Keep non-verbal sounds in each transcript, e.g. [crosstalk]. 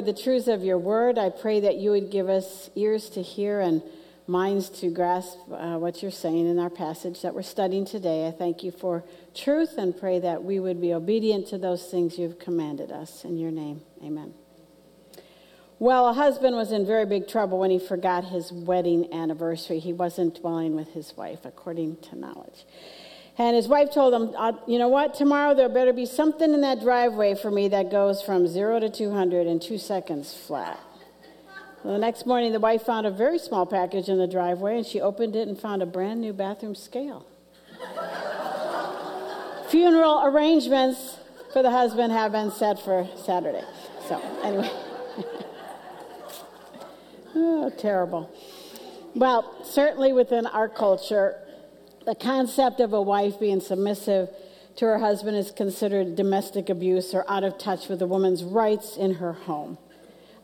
the truths of your word. I pray that you would give us ears to hear and minds to grasp uh, what you're saying in our passage that we're studying today. I thank you for truth and pray that we would be obedient to those things you've commanded us. In your name, amen. Well, a husband was in very big trouble when he forgot his wedding anniversary. He wasn't dwelling with his wife, according to knowledge. And his wife told him, uh, You know what? Tomorrow there better be something in that driveway for me that goes from zero to 200 in two seconds flat. Well, the next morning, the wife found a very small package in the driveway and she opened it and found a brand new bathroom scale. Funeral arrangements for the husband have been set for Saturday. So, anyway. [laughs] oh, terrible. Well, certainly within our culture, the concept of a wife being submissive to her husband is considered domestic abuse or out of touch with a woman's rights in her home.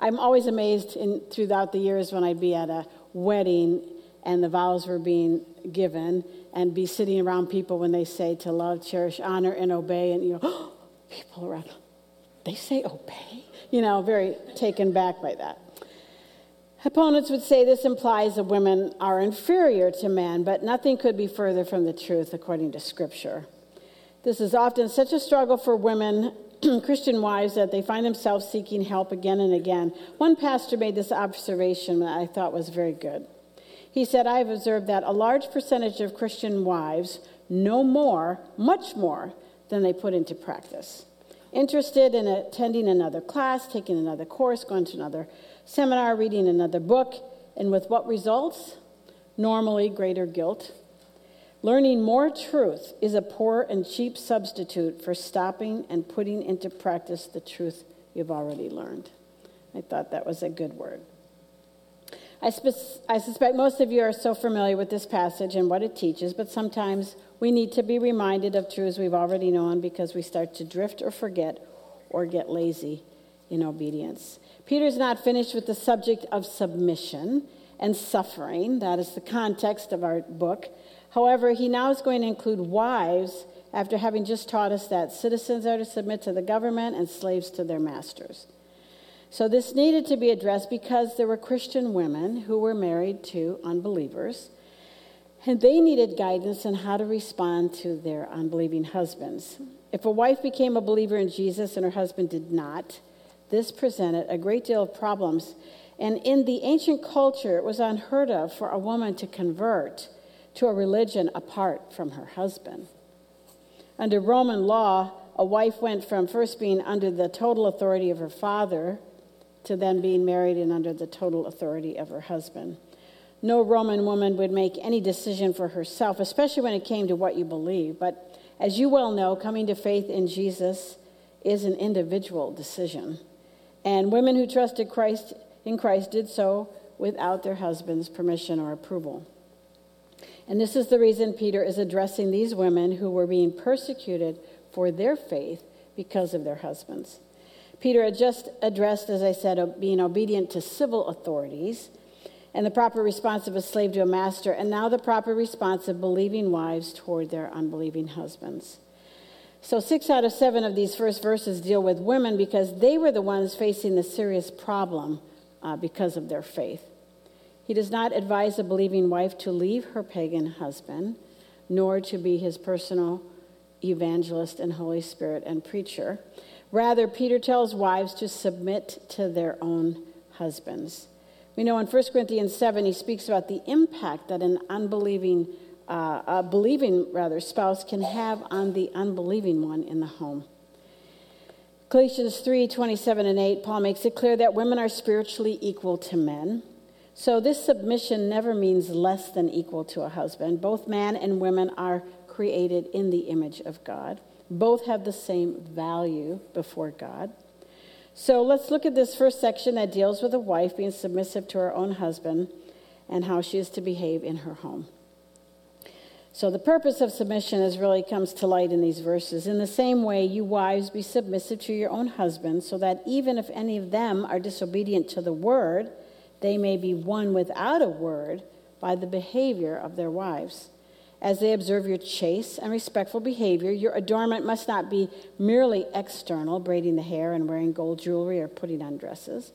I'm always amazed in, throughout the years when I'd be at a wedding and the vows were being given and be sitting around people when they say to love, cherish, honor, and obey, and you know, [gasps] people around, they say obey? You know, very taken back by that. Opponents would say this implies that women are inferior to men, but nothing could be further from the truth according to Scripture. This is often such a struggle for women, [clears throat] Christian wives, that they find themselves seeking help again and again. One pastor made this observation that I thought was very good. He said, I have observed that a large percentage of Christian wives know more, much more, than they put into practice. Interested in attending another class, taking another course, going to another seminar, reading another book, and with what results? Normally, greater guilt. Learning more truth is a poor and cheap substitute for stopping and putting into practice the truth you've already learned. I thought that was a good word. I, I, suspect most of you are so familiar with this passage and what it teaches, but sometimes we need to be reminded of truths we've already known because we start to drift or forget or get lazy in obedience. Peter's not finished with the subject of submission and suffering. That is the context of our book. However, he now is going to include wives after having just taught us that citizens are to submit to the government and slaves to their masters. So, this needed to be addressed because there were Christian women who were married to unbelievers, and they needed guidance on how to respond to their unbelieving husbands. If a wife became a believer in Jesus and her husband did not, this presented a great deal of problems. And in the ancient culture, it was unheard of for a woman to convert to a religion apart from her husband. Under Roman law, a wife went from first being under the total authority of her father to then being married and under the total authority of her husband. No Roman woman would make any decision for herself, especially when it came to what you believe. But as you well know, coming to faith in Jesus is an individual decision. And women who trusted Christ in Christ did so without their husband's permission or approval. And this is the reason Peter is addressing these women who were being persecuted for their faith because of their husbands. Peter had just addressed, as I said, being obedient to civil authorities and the proper response of a slave to a master, and now the proper response of believing wives toward their unbelieving husbands. So, six out of seven of these first verses deal with women because they were the ones facing the serious problem uh, because of their faith. He does not advise a believing wife to leave her pagan husband, nor to be his personal evangelist and Holy Spirit and preacher. Rather, Peter tells wives to submit to their own husbands. We know in 1 Corinthians 7, he speaks about the impact that an unbelieving uh, a believing rather spouse can have on the unbelieving one in the home. Galatians 3 27 and 8, Paul makes it clear that women are spiritually equal to men. So this submission never means less than equal to a husband. Both man and women are created in the image of God. Both have the same value before God. So let's look at this first section that deals with a wife being submissive to her own husband and how she is to behave in her home. So the purpose of submission is really comes to light in these verses. In the same way, you wives be submissive to your own husbands, so that even if any of them are disobedient to the word, they may be won without a word by the behavior of their wives, as they observe your chaste and respectful behavior. Your adornment must not be merely external, braiding the hair and wearing gold jewelry or putting on dresses,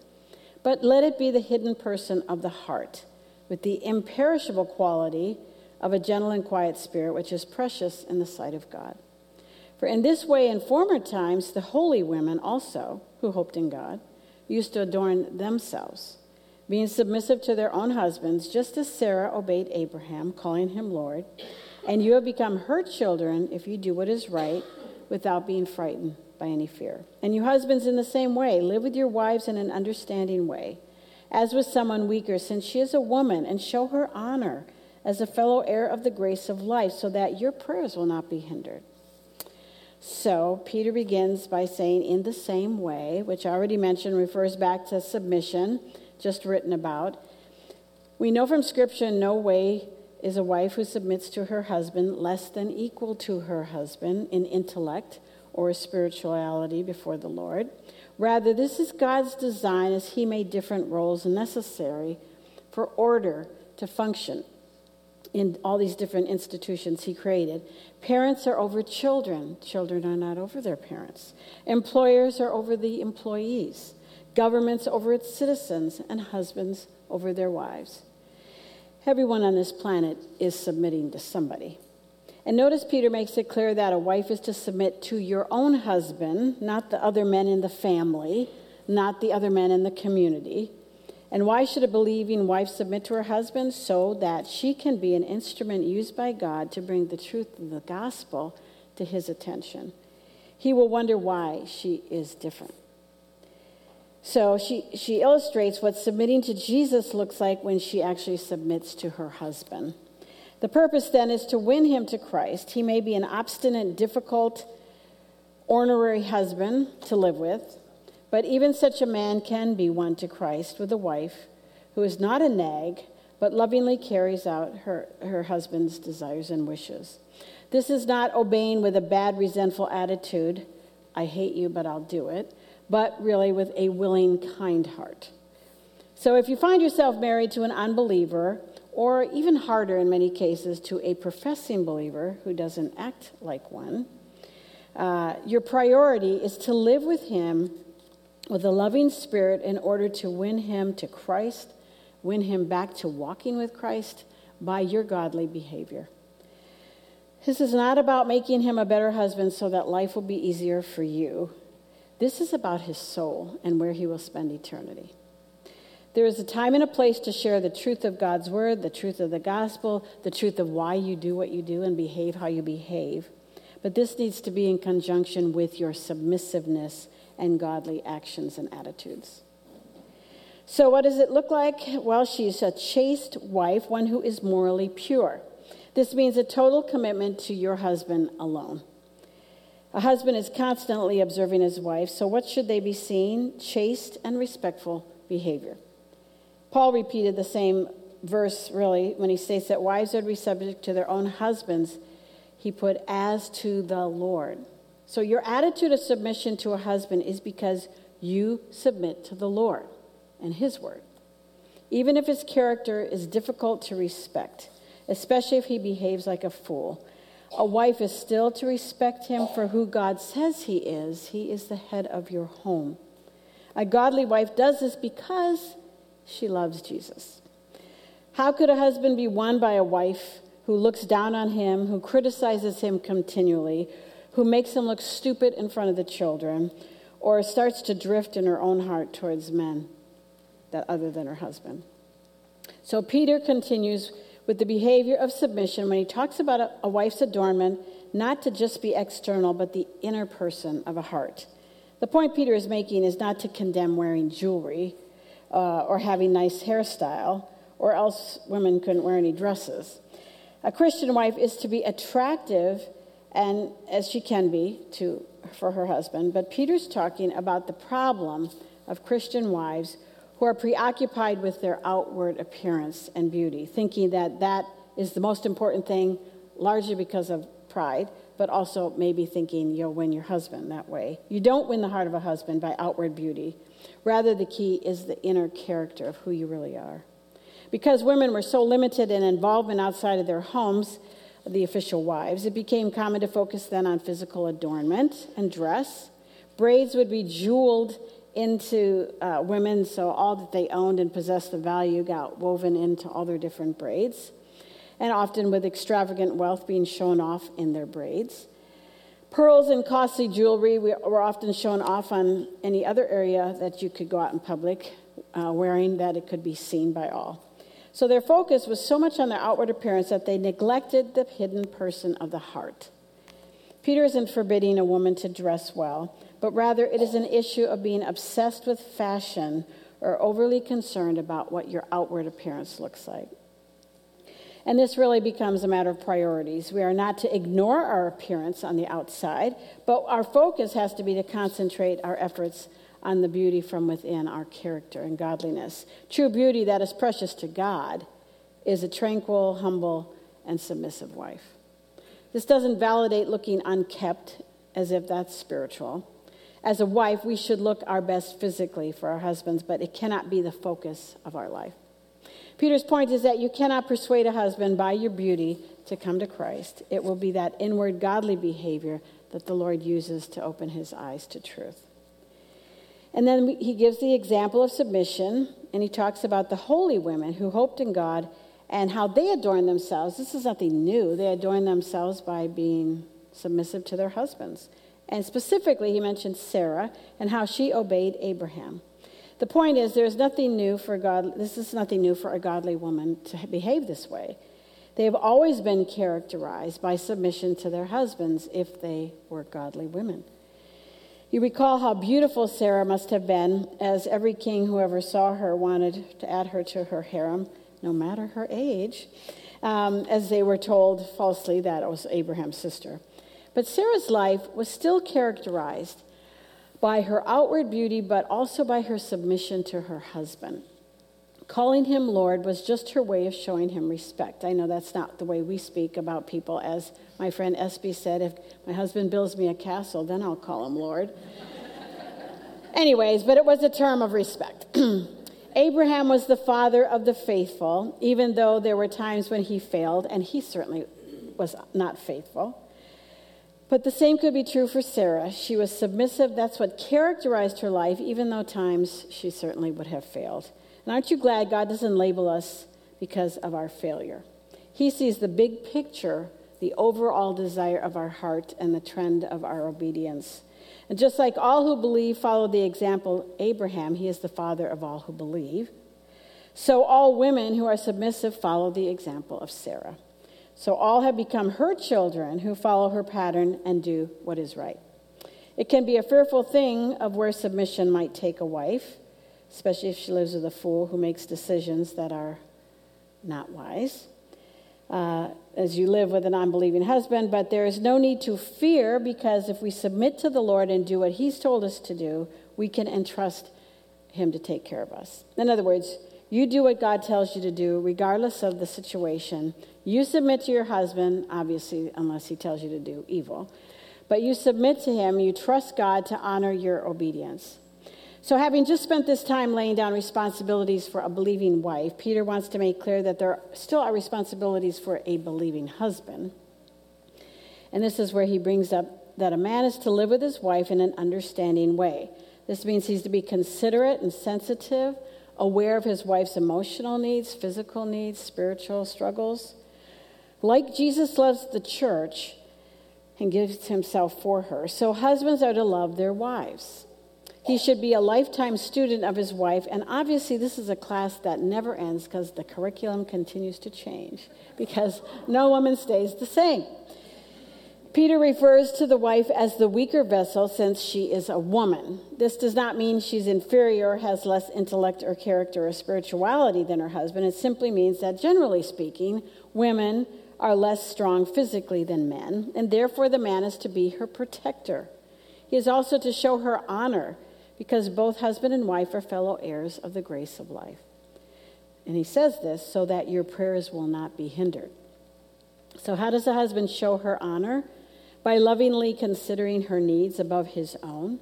but let it be the hidden person of the heart, with the imperishable quality of a gentle and quiet spirit, which is precious in the sight of God. For in this way, in former times, the holy women also, who hoped in God, used to adorn themselves, being submissive to their own husbands, just as Sarah obeyed Abraham, calling him Lord. And you have become her children if you do what is right without being frightened by any fear. And you husbands, in the same way, live with your wives in an understanding way, as with someone weaker, since she is a woman, and show her honor as a fellow heir of the grace of life, so that your prayers will not be hindered. So, Peter begins by saying, in the same way, which I already mentioned refers back to submission, just written about. We know from Scripture, no way is a wife who submits to her husband less than equal to her husband in intellect or spirituality before the Lord. Rather, this is God's design as He made different roles necessary for order to function in all these different institutions he created. Parents are over children, children are not over their parents. Employers are over the employees, governments over its citizens, and husbands over their wives. Everyone on this planet is submitting to somebody. And notice Peter makes it clear that a wife is to submit to your own husband, not the other men in the family, not the other men in the community. And why should a believing wife submit to her husband? So that she can be an instrument used by God to bring the truth of the gospel to his attention. He will wonder why she is different. So she, she illustrates what submitting to Jesus looks like when she actually submits to her husband. The purpose then is to win him to Christ. He may be an obstinate, difficult, ornery husband to live with, but even such a man can be won to Christ with a wife who is not a nag, but lovingly carries out her, her husband's desires and wishes. This is not obeying with a bad, resentful attitude, I hate you, but I'll do it, but really with a willing, kind heart. So if you find yourself married to an unbeliever, or even harder in many cases, to a professing believer who doesn't act like one, uh, your priority is to live with him with a loving spirit in order to win him to Christ, win him back to walking with Christ by your godly behavior. This is not about making him a better husband so that life will be easier for you. This is about his soul and where he will spend eternity. There is a time and a place to share the truth of God's word, the truth of the gospel, the truth of why you do what you do and behave how you behave. But this needs to be in conjunction with your submissiveness and godly actions and attitudes. So, what does it look like? Well, she's a chaste wife, one who is morally pure. This means a total commitment to your husband alone. A husband is constantly observing his wife, so what should they be seeing? Chaste and respectful behavior. Paul repeated the same verse, really, when he states that wives are to be subject to their own husbands. He put, as to the Lord. So, your attitude of submission to a husband is because you submit to the Lord and His word. Even if his character is difficult to respect, especially if he behaves like a fool, a wife is still to respect him for who God says he is. He is the head of your home. A godly wife does this because she loves Jesus. How could a husband be won by a wife who looks down on him, who criticizes him continually, who makes him look stupid in front of the children, or starts to drift in her own heart towards men that other than her husband. So Peter continues with the behavior of submission when he talks about a, a wife's adornment, not to just be external, but the inner person of a heart. The point Peter is making is not to condemn wearing jewelry uh, or having nice hairstyle, or else women couldn't wear any dresses. A Christian wife is to be attractive and as she can be to for her husband but peter's talking about the problem of christian wives who are preoccupied with their outward appearance and beauty thinking that that is the most important thing largely because of pride but also maybe thinking you'll win your husband that way. You don't win the heart of a husband by outward beauty. Rather the key is the inner character of who you really are. Because women were so limited in involvement outside of their homes the official wives. It became common to focus then on physical adornment and dress. Braids would be jeweled into uh, women, so all that they owned and possessed of value got woven into all their different braids, and often with extravagant wealth being shown off in their braids. Pearls and costly jewelry were often shown off on any other area that you could go out in public uh, wearing that it could be seen by all. So their focus was so much on their outward appearance that they neglected the hidden person of the heart. Peter isn't forbidding a woman to dress well, but rather it is an issue of being obsessed with fashion or overly concerned about what your outward appearance looks like. And this really becomes a matter of priorities. We are not to ignore our appearance on the outside, but our focus has to be to concentrate our efforts on the beauty from within our character and godliness. True beauty that is precious to God is a tranquil, humble, and submissive wife. This doesn't validate looking unkept as if that's spiritual. As a wife, we should look our best physically for our husbands, but it cannot be the focus of our life. Peter's point is that you cannot persuade a husband by your beauty to come to Christ. It will be that inward godly behavior that the Lord uses to open his eyes to truth. And then he gives the example of submission, and he talks about the holy women who hoped in God and how they adorn themselves. This is nothing new. They adorn themselves by being submissive to their husbands. And specifically, he mentions Sarah and how she obeyed Abraham. The point is, there's nothing new for God. This is nothing new for a godly woman to behave this way. They have always been characterized by submission to their husbands if they were godly women. You recall how beautiful Sarah must have been, as every king who ever saw her wanted to add her to her harem, no matter her age, um, as they were told falsely that it was Abraham's sister. But Sarah's life was still characterized by her outward beauty, but also by her submission to her husband. Calling him Lord was just her way of showing him respect. I know that's not the way we speak about people. As my friend Espy said, if my husband builds me a castle, then I'll call him Lord. [laughs] Anyways, but it was a term of respect. [clears throat] Abraham was the father of the faithful, even though there were times when he failed, and he certainly was not faithful. But the same could be true for Sarah. She was submissive. That's what characterized her life, even though times she certainly would have failed. And aren't you glad God doesn't label us because of our failure? He sees the big picture, the overall desire of our heart, and the trend of our obedience. And just like all who believe follow the example Abraham, he is the father of all who believe. So all women who are submissive follow the example of Sarah. So all have become her children who follow her pattern and do what is right. It can be a fearful thing of where submission might take a wife especially if she lives with a fool who makes decisions that are not wise. Uh, as you live with an unbelieving husband, but there is no need to fear because if we submit to the Lord and do what He's told us to do, we can entrust Him to take care of us. In other words, you do what God tells you to do, regardless of the situation. You submit to your husband, obviously, unless he tells you to do evil. But you submit to him, you trust God to honor your obedience. So, having just spent this time laying down responsibilities for a believing wife, Peter wants to make clear that there still are responsibilities for a believing husband. And this is where he brings up that a man is to live with his wife in an understanding way. This means he's to be considerate and sensitive, aware of his wife's emotional needs, physical needs, spiritual struggles. Like Jesus loves the church and gives himself for her, so husbands are to love their wives. He should be a lifetime student of his wife. And obviously, this is a class that never ends because the curriculum continues to change because no woman stays the same. Peter refers to the wife as the weaker vessel since she is a woman. This does not mean she's inferior, has less intellect or character or spirituality than her husband. It simply means that, generally speaking, women are less strong physically than men, and therefore the man is to be her protector. He is also to show her honor because both husband and wife are fellow heirs of the grace of life. And he says this so that your prayers will not be hindered. So, how does a husband show her honor? By lovingly considering her needs above his own.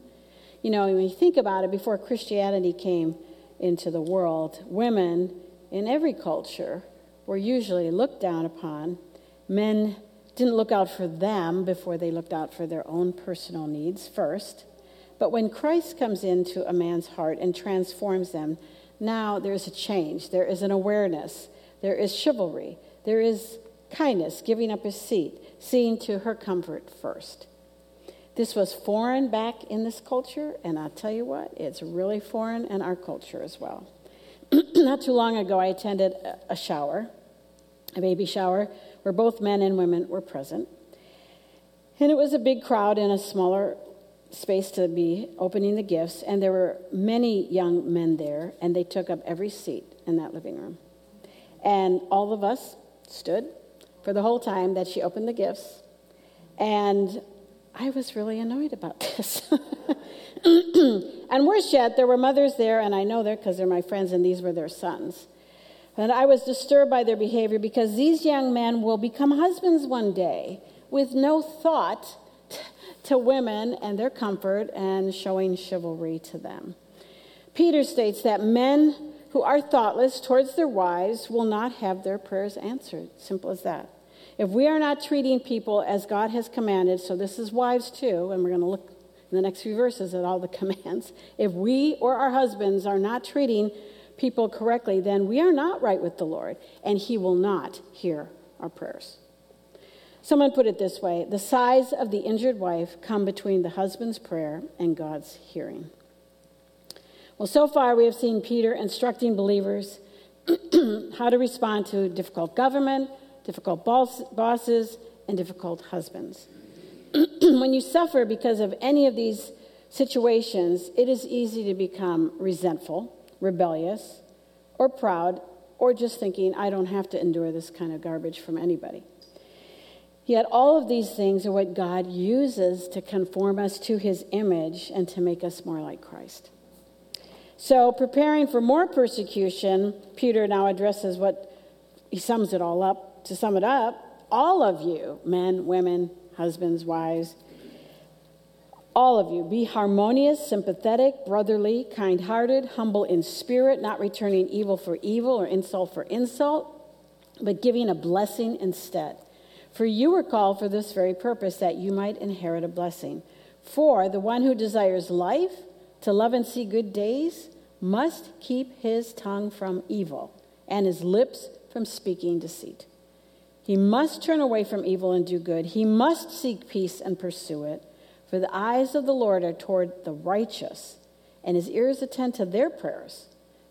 You know, when you think about it, before Christianity came into the world, women in every culture were usually looked down upon. Men didn't look out for them before they looked out for their own personal needs first. But when Christ comes into a man's heart and transforms them, now there's a change. There is an awareness. There is chivalry. There is kindness, giving up his seat, seeing to her comfort first. This was foreign back in this culture, and I'll tell you what, it's really foreign in our culture as well. [clears throat] Not too long ago, I attended a shower, a baby shower, where both men and women were present. And it was a big crowd in a smaller space to be opening the gifts, and there were many young men there, and they took up every seat in that living room. And all of us stood for the whole time that she opened the gifts, and I was really annoyed about [laughs] this. and worse yet, there were mothers there, and I know they're because they're my friends, and these were their sons. And I was disturbed by their behavior because these young men will become husbands one day with no thought to women and their comfort and showing chivalry to them. Peter states that men who are thoughtless towards their wives will not have their prayers answered. Simple as that. If we are not treating people as God has commanded, so this is wives too, and we're going to look in the next few verses at all the [laughs] commands. If we or our husbands are not treating people correctly, then we are not right with the Lord, and He will not hear our prayers. Someone put it this way the sighs of the injured wife come between the husband's prayer and God's hearing. Well, so far we have seen Peter instructing believers [clears throat] how to respond to difficult government, difficult boss, bosses, and difficult husbands. [clears throat] when you suffer because of any of these situations, it is easy to become resentful rebellious, or proud, or just thinking, I don't have to endure this kind of garbage from anybody. Yet, all of these things are what God uses to conform us to his image and to make us more like Christ. So, preparing for more persecution, Peter now addresses what he sums it all up. To sum it up, all of you, men, women, husbands, wives, all of you, be harmonious, sympathetic, brotherly, kind hearted, humble in spirit, not returning evil for evil or insult for insult, but giving a blessing instead. For you were called for this very purpose, that you might inherit a blessing. For the one who desires life, to love and see good days, must keep his tongue from evil and his lips from speaking deceit. He must turn away from evil and do good. He must seek peace and pursue it. For the eyes of the Lord are toward the righteous, and his ears attend to their prayers.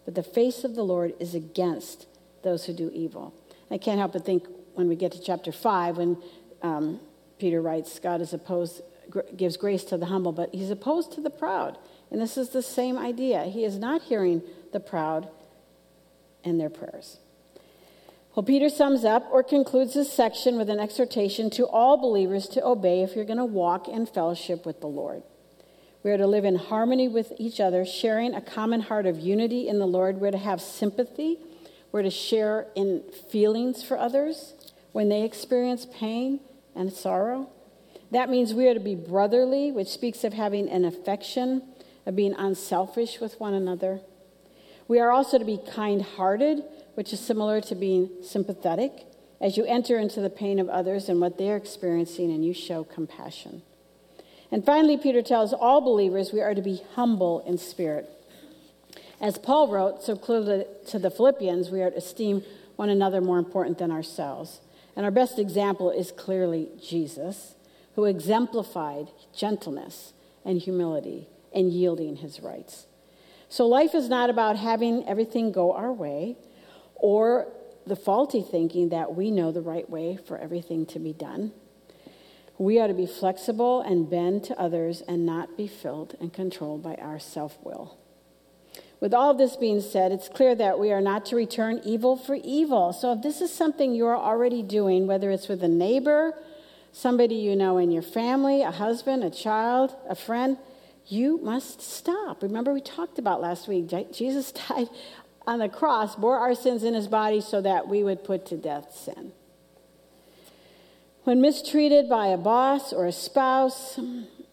But the face of the Lord is against those who do evil. I can't help but think when we get to chapter 5, when um, Peter writes, God is opposed, gives grace to the humble, but he's opposed to the proud. And this is the same idea. He is not hearing the proud and their prayers. Well, Peter sums up or concludes this section with an exhortation to all believers to obey if you're going to walk in fellowship with the Lord. We are to live in harmony with each other, sharing a common heart of unity in the Lord. We're to have sympathy. We're to share in feelings for others when they experience pain and sorrow. That means we are to be brotherly, which speaks of having an affection, of being unselfish with one another. We are also to be kind hearted, which is similar to being sympathetic, as you enter into the pain of others and what they're experiencing and you show compassion. And finally, Peter tells all believers we are to be humble in spirit. As Paul wrote so clearly to the Philippians, we are to esteem one another more important than ourselves. And our best example is clearly Jesus, who exemplified gentleness and humility and yielding his rights. So life is not about having everything go our way or the faulty thinking that we know the right way for everything to be done. We are to be flexible and bend to others and not be filled and controlled by our self will. With all this being said, it's clear that we are not to return evil for evil. So if this is something you're already doing, whether it's with a neighbor, somebody you know in your family, a husband, a child, a friend, you must stop. Remember, we talked about last week, Jesus [laughs] died on the cross bore our sins in his body so that we would put to death sin. When mistreated by a boss or a spouse,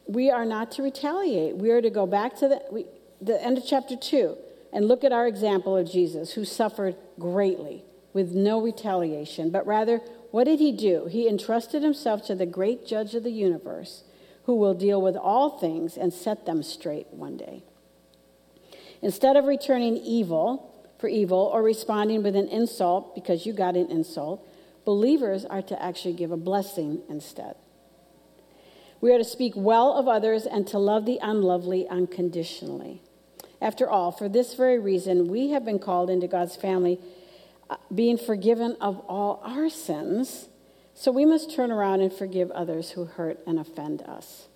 we are not to retaliate. We are to go back to the, we, the end of chapter 2 and look at our example of Jesus, who suffered greatly with no retaliation, but rather what did he do? He entrusted himself to the great judge of the universe who will deal with all things and set them straight one day. Instead of returning evil for evil or responding with an insult because you got an insult, believers are to actually give a blessing instead. We are to speak well of others and to love the unlovely unconditionally. After all, for this very reason, we have been called into God's family, uh, being forgiven of all our sins. So we must turn around and forgive others who hurt and offend us.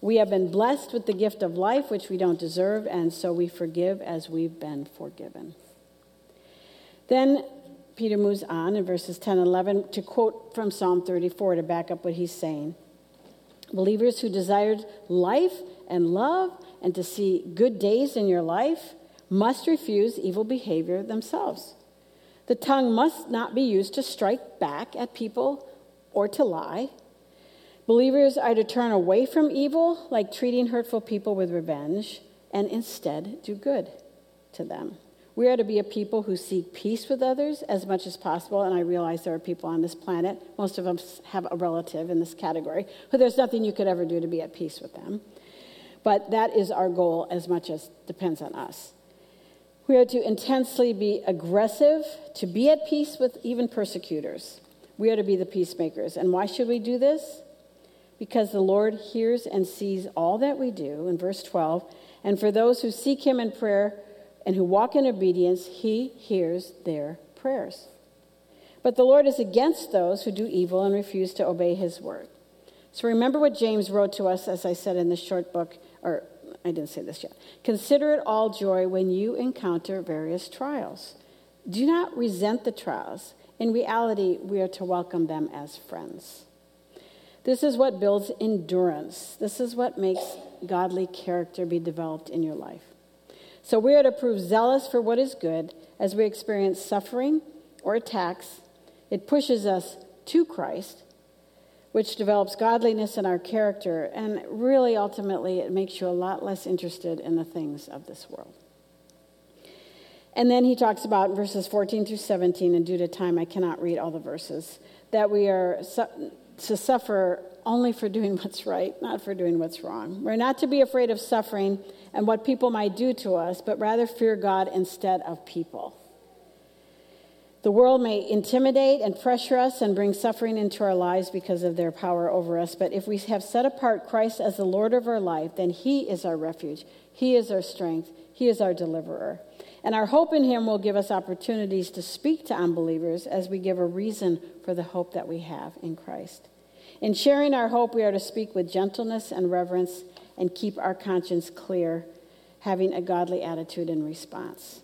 We have been blessed with the gift of life, which we don't deserve, and so we forgive as we've been forgiven. Then Peter moves on in verses 10 and 11 to quote from Psalm 34 to back up what he's saying. Believers who desired life and love and to see good days in your life must refuse evil behavior themselves. The tongue must not be used to strike back at people or to lie. Believers are to turn away from evil, like treating hurtful people with revenge, and instead do good to them. We are to be a people who seek peace with others as much as possible. And I realize there are people on this planet, most of us have a relative in this category, but there's nothing you could ever do to be at peace with them. But that is our goal as much as depends on us. We are to intensely be aggressive, to be at peace with even persecutors. We are to be the peacemakers. And why should we do this? Because the Lord hears and sees all that we do, in verse 12. And for those who seek Him in prayer and who walk in obedience, He hears their prayers. But the Lord is against those who do evil and refuse to obey His word. So remember what James wrote to us, as I said in this short book or I didn't say this yet. Consider it all joy when you encounter various trials. Do not resent the trials. In reality, we are to welcome them as friends. This is what builds endurance. This is what makes godly character be developed in your life. So we are to prove zealous for what is good as we experience suffering or attacks. It pushes us to Christ which develops godliness in our character. And really, ultimately, it makes you a lot less interested in the things of this world. And then he talks about verses 14 through 17, and due to time, I cannot read all the verses, that we are su- to suffer only for doing [laughs] what's right, not for doing what's wrong. We're not to be afraid of suffering and what people might do to us, but rather fear God instead of people. The world may intimidate and pressure us and bring suffering into our lives because of their power over us, but if we have set apart Christ as the Lord of our life, then He is our refuge, He is our strength, He is our deliverer. And our hope in Him will give us opportunities to speak to unbelievers as we give a reason for the hope that we have in Christ. In sharing our hope, we are to speak with gentleness and reverence and keep our conscience clear, having a godly attitude in response.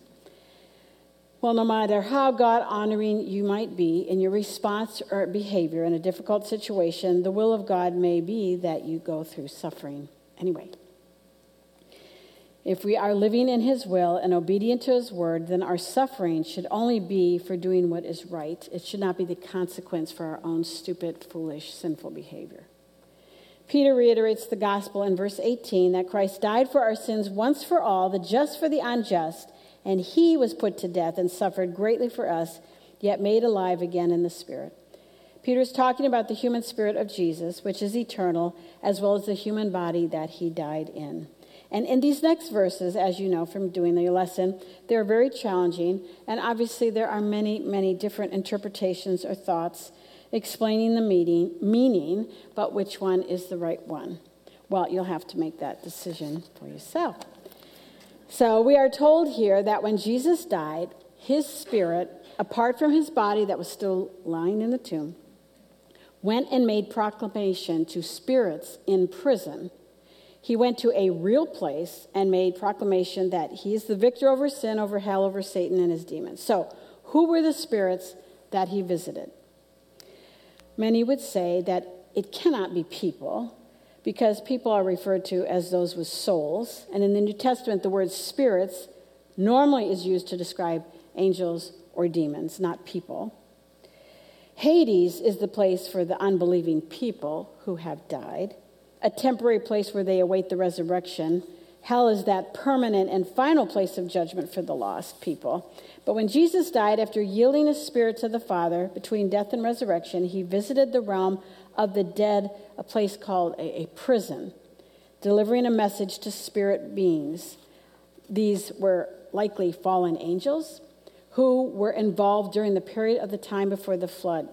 Well, no matter how God honoring you might be in your response or behavior in a difficult situation, the will of God may be that you go through suffering anyway. If we are living in His will and obedient to His word, then our suffering should only be for doing what is right. It should not be the consequence for our own stupid, foolish, sinful behavior. Peter reiterates the gospel in verse 18 that Christ died for our sins once for all, the just for the unjust and he was put to death and suffered greatly for us, yet made alive again in the Spirit. Peter's talking about the human spirit of Jesus, which is eternal, as well as the human body that he died in. And in these next verses, as you know from doing the lesson, they're very challenging. And obviously, there are many, many different interpretations or thoughts explaining the meaning, meaning, but which one is the right one? Well, you'll have to make that decision for yourself. So we are told here that when Jesus died, his spirit, apart from his body that was still lying in the tomb, went and made proclamation to spirits in prison. He went to a real place and made proclamation that he is the victor over sin, over hell, over Satan and his demons. So, who were the spirits that he visited? Many would say that it cannot be people because people are referred to as those with souls. And in the New Testament, the word spirits normally is used to describe angels or demons, not people. Hades is the place for the unbelieving people who have died, a temporary place where they await the resurrection Hell is that permanent and final place of judgment for the lost people. But when Jesus died, after yielding his spirit to the Father between death and resurrection, he visited the realm of the dead, a place called a, a prison, delivering a message to spirit beings. These were likely fallen angels who were involved during the period of the time before the flood.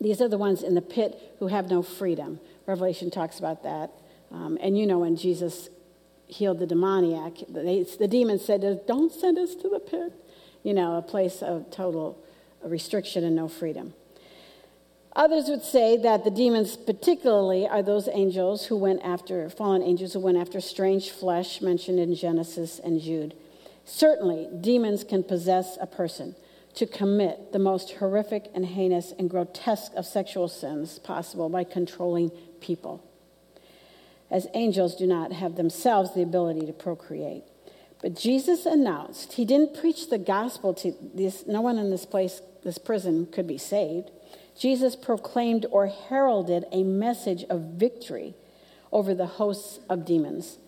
These are the ones in the pit who have no freedom. Revelation talks about that. Um, and you know, when Jesus healed the demoniac, they, the demon said, Don't send us to the pit. You know, a place of total restriction and no freedom. Others would say that the demons, particularly, are those angels who went after, fallen angels who went after strange flesh mentioned in Genesis and Jude. Certainly, demons can possess a person to commit the most horrific and heinous and grotesque of sexual sins possible by controlling people as angels do not have themselves the ability to procreate. But Jesus announced, he didn't preach the gospel to this, no one in this place, this prison could be saved. Jesus proclaimed or heralded a message of victory over the hosts of demons.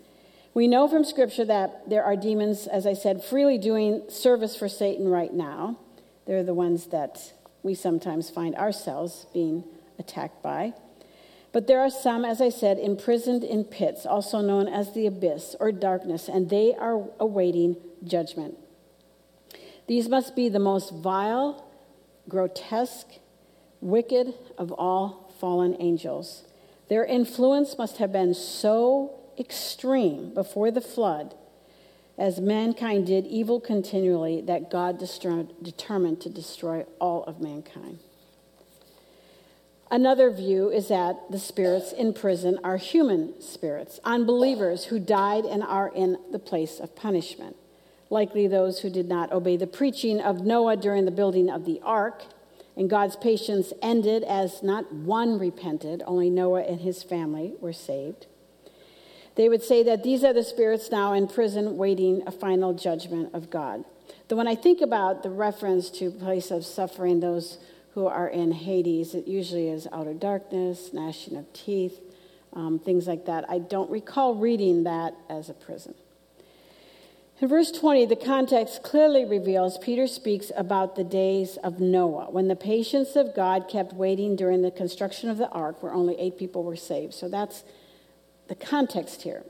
We know from Scripture that there are demons, as I said, freely doing service for Satan right now. They're the ones that we sometimes find ourselves being attacked by. But there are some, as I said, imprisoned in pits, also known as the abyss or darkness, and they are awaiting judgment. These must be the most vile, grotesque, wicked of all fallen angels. Their influence must have been so extreme before the flood, as mankind did evil continually, that God determined to destroy all of mankind. Another view is that the spirits in prison are human spirits, unbelievers who died and are in the place of punishment, likely those who did not obey the preaching of Noah during the building of the ark. And God's patience ended as not one repented, only Noah and his family were saved. They would say that these are the spirits now in prison waiting a final judgment of God. Though when I think about the reference to place of suffering, those who are in Hades. It usually is outer darkness, gnashing of teeth, um, things like that. I don't recall reading that as a prison. In verse 20, the context clearly reveals Peter speaks about the days of Noah, when the patience of God kept waiting during the construction of the ark, where only eight people were saved. So that's the context here.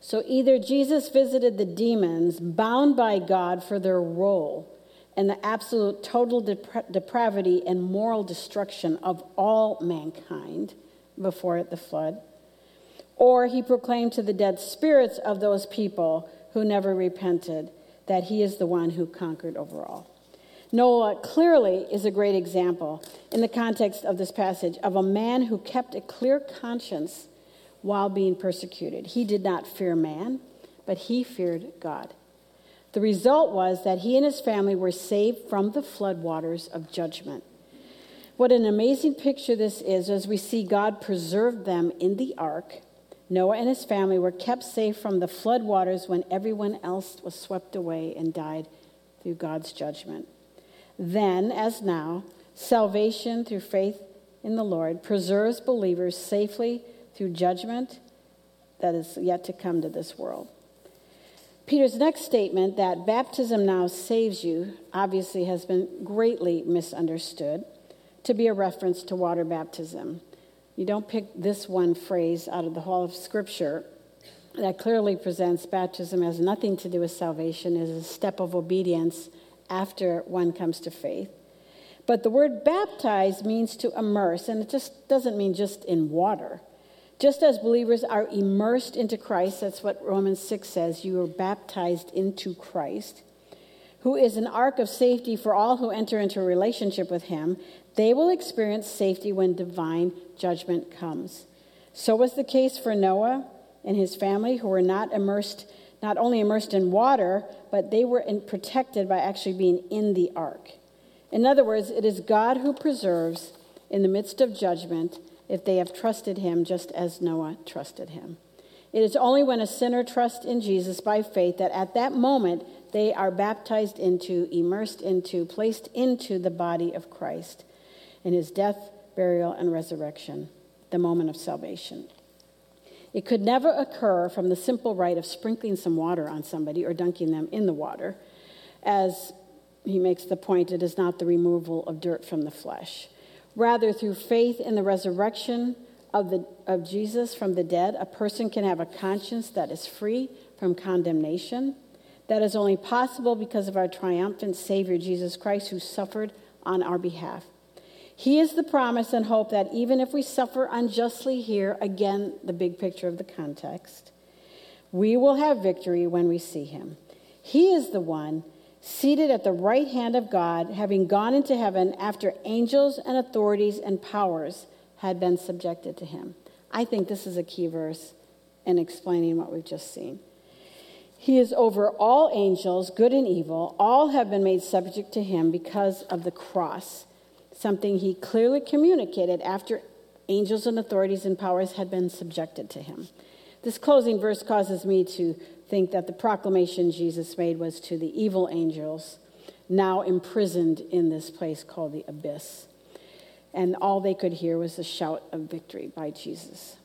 So either Jesus visited the demons bound by God for their role and the absolute total depra- depravity and moral destruction of all mankind before the flood. Or he proclaimed to the dead spirits of those people who never repented that he is the one who conquered over all. Noah clearly is a great example in the context of this passage of a man who kept a clear conscience while being persecuted. He did not fear man, but he feared God. The result was that he and his family were saved from the floodwaters of judgment. What an amazing picture this is as we see God preserve them in the ark. Noah and his family were kept safe from the floodwaters when everyone else was swept away and died through God's judgment. Then, as now, salvation through faith in the Lord preserves believers safely through judgment that is yet to come to this world. Peter's next statement that baptism now saves you obviously has been greatly misunderstood to be a reference to water baptism. You don't pick this one phrase out of the whole of Scripture that clearly presents baptism has nothing to do with salvation, is a step of obedience after one comes to faith. But the word baptize means to immerse, and it just doesn't mean just in water. Just as believers are immersed into Christ, that's what Romans 6 says, you are baptized into Christ, who is an ark of safety for all who enter into a relationship with him, they will experience safety when divine judgment comes. So was the case for Noah and his family, who were not immersed, not only immersed in water, but they were in, protected by actually being in the ark. In other words, it is God who preserves in the midst of judgment if they have trusted him just as Noah trusted him. It is only when a sinner trusts in Jesus by faith that at that moment they are baptized into, immersed into, placed into the body of Christ in his death, burial, and resurrection, the moment of salvation. It could never occur from the simple rite of sprinkling some water on somebody or dunking them in the water. As he makes the point, it is not the removal of dirt from the flesh. Rather, through faith in the resurrection of, the, of Jesus from the dead, a person can have a conscience that is free from condemnation. That is only possible because of our triumphant Savior, Jesus Christ, who suffered on our behalf. He is the promise and hope that even if we suffer unjustly here, again, the big picture of the context, we will have victory when we see him. He is the one seated at the right hand of God, having gone into heaven after angels and authorities and powers had been subjected to him. I think this is a key verse in explaining what we've just seen. He is over all angels, good and evil. All have been made subject to him because of the cross something he clearly communicated after angels and authorities and powers had been subjected to him. This closing verse causes me to think that the proclamation Jesus made was to the evil angels now imprisoned in this place called the abyss. And all they could hear was the shout of victory by Jesus.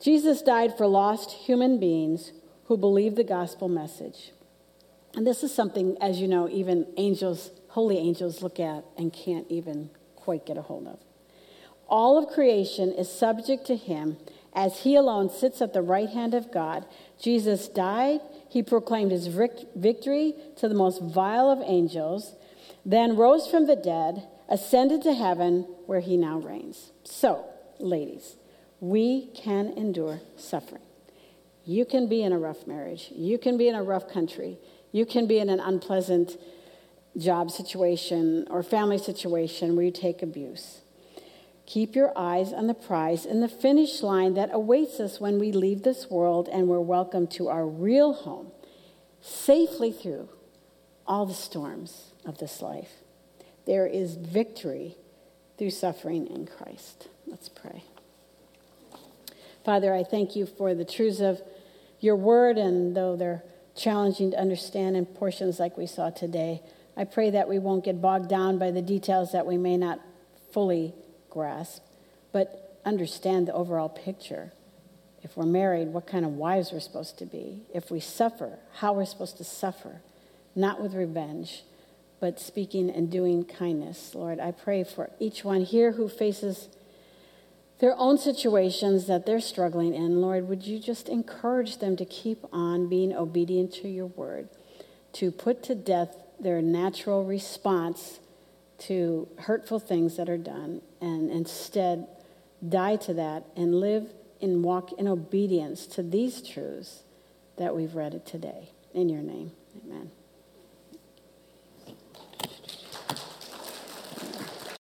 Jesus died for lost human beings who believe the gospel message. And this is something, as you know, even angels holy angels look at and can't even quite get a hold of. All of creation is subject to him as he alone sits at the right hand of God. Jesus died, he proclaimed his victory to the most vile of angels, then rose from the dead, ascended to heaven, where he now reigns. So, ladies, we can endure suffering. You can be in a rough marriage, you can be in a rough country, you can be in an unpleasant job situation or family situation where you take abuse. Keep your eyes on the prize and the finish line that awaits us when we leave this world and we're welcome to our real home, safely through all the storms of this life. There is victory through suffering in Christ. Let's pray. Father, I thank you for the truths of your word, and though they're challenging to understand in portions like we saw today, I pray that we won't get bogged down by the details that we may not fully grasp, but understand the overall picture. If we're married, what kind of wives we're supposed to be. If we suffer, how we're supposed to suffer, not with revenge, but speaking and doing kindness. Lord, I pray for each one here who faces their own situations that they're struggling in. Lord, would you just encourage them to keep on being obedient to your word, to put to death their natural response to hurtful things that are done and instead die to that and live and walk in obedience to these truths that we've read today. In your name, amen.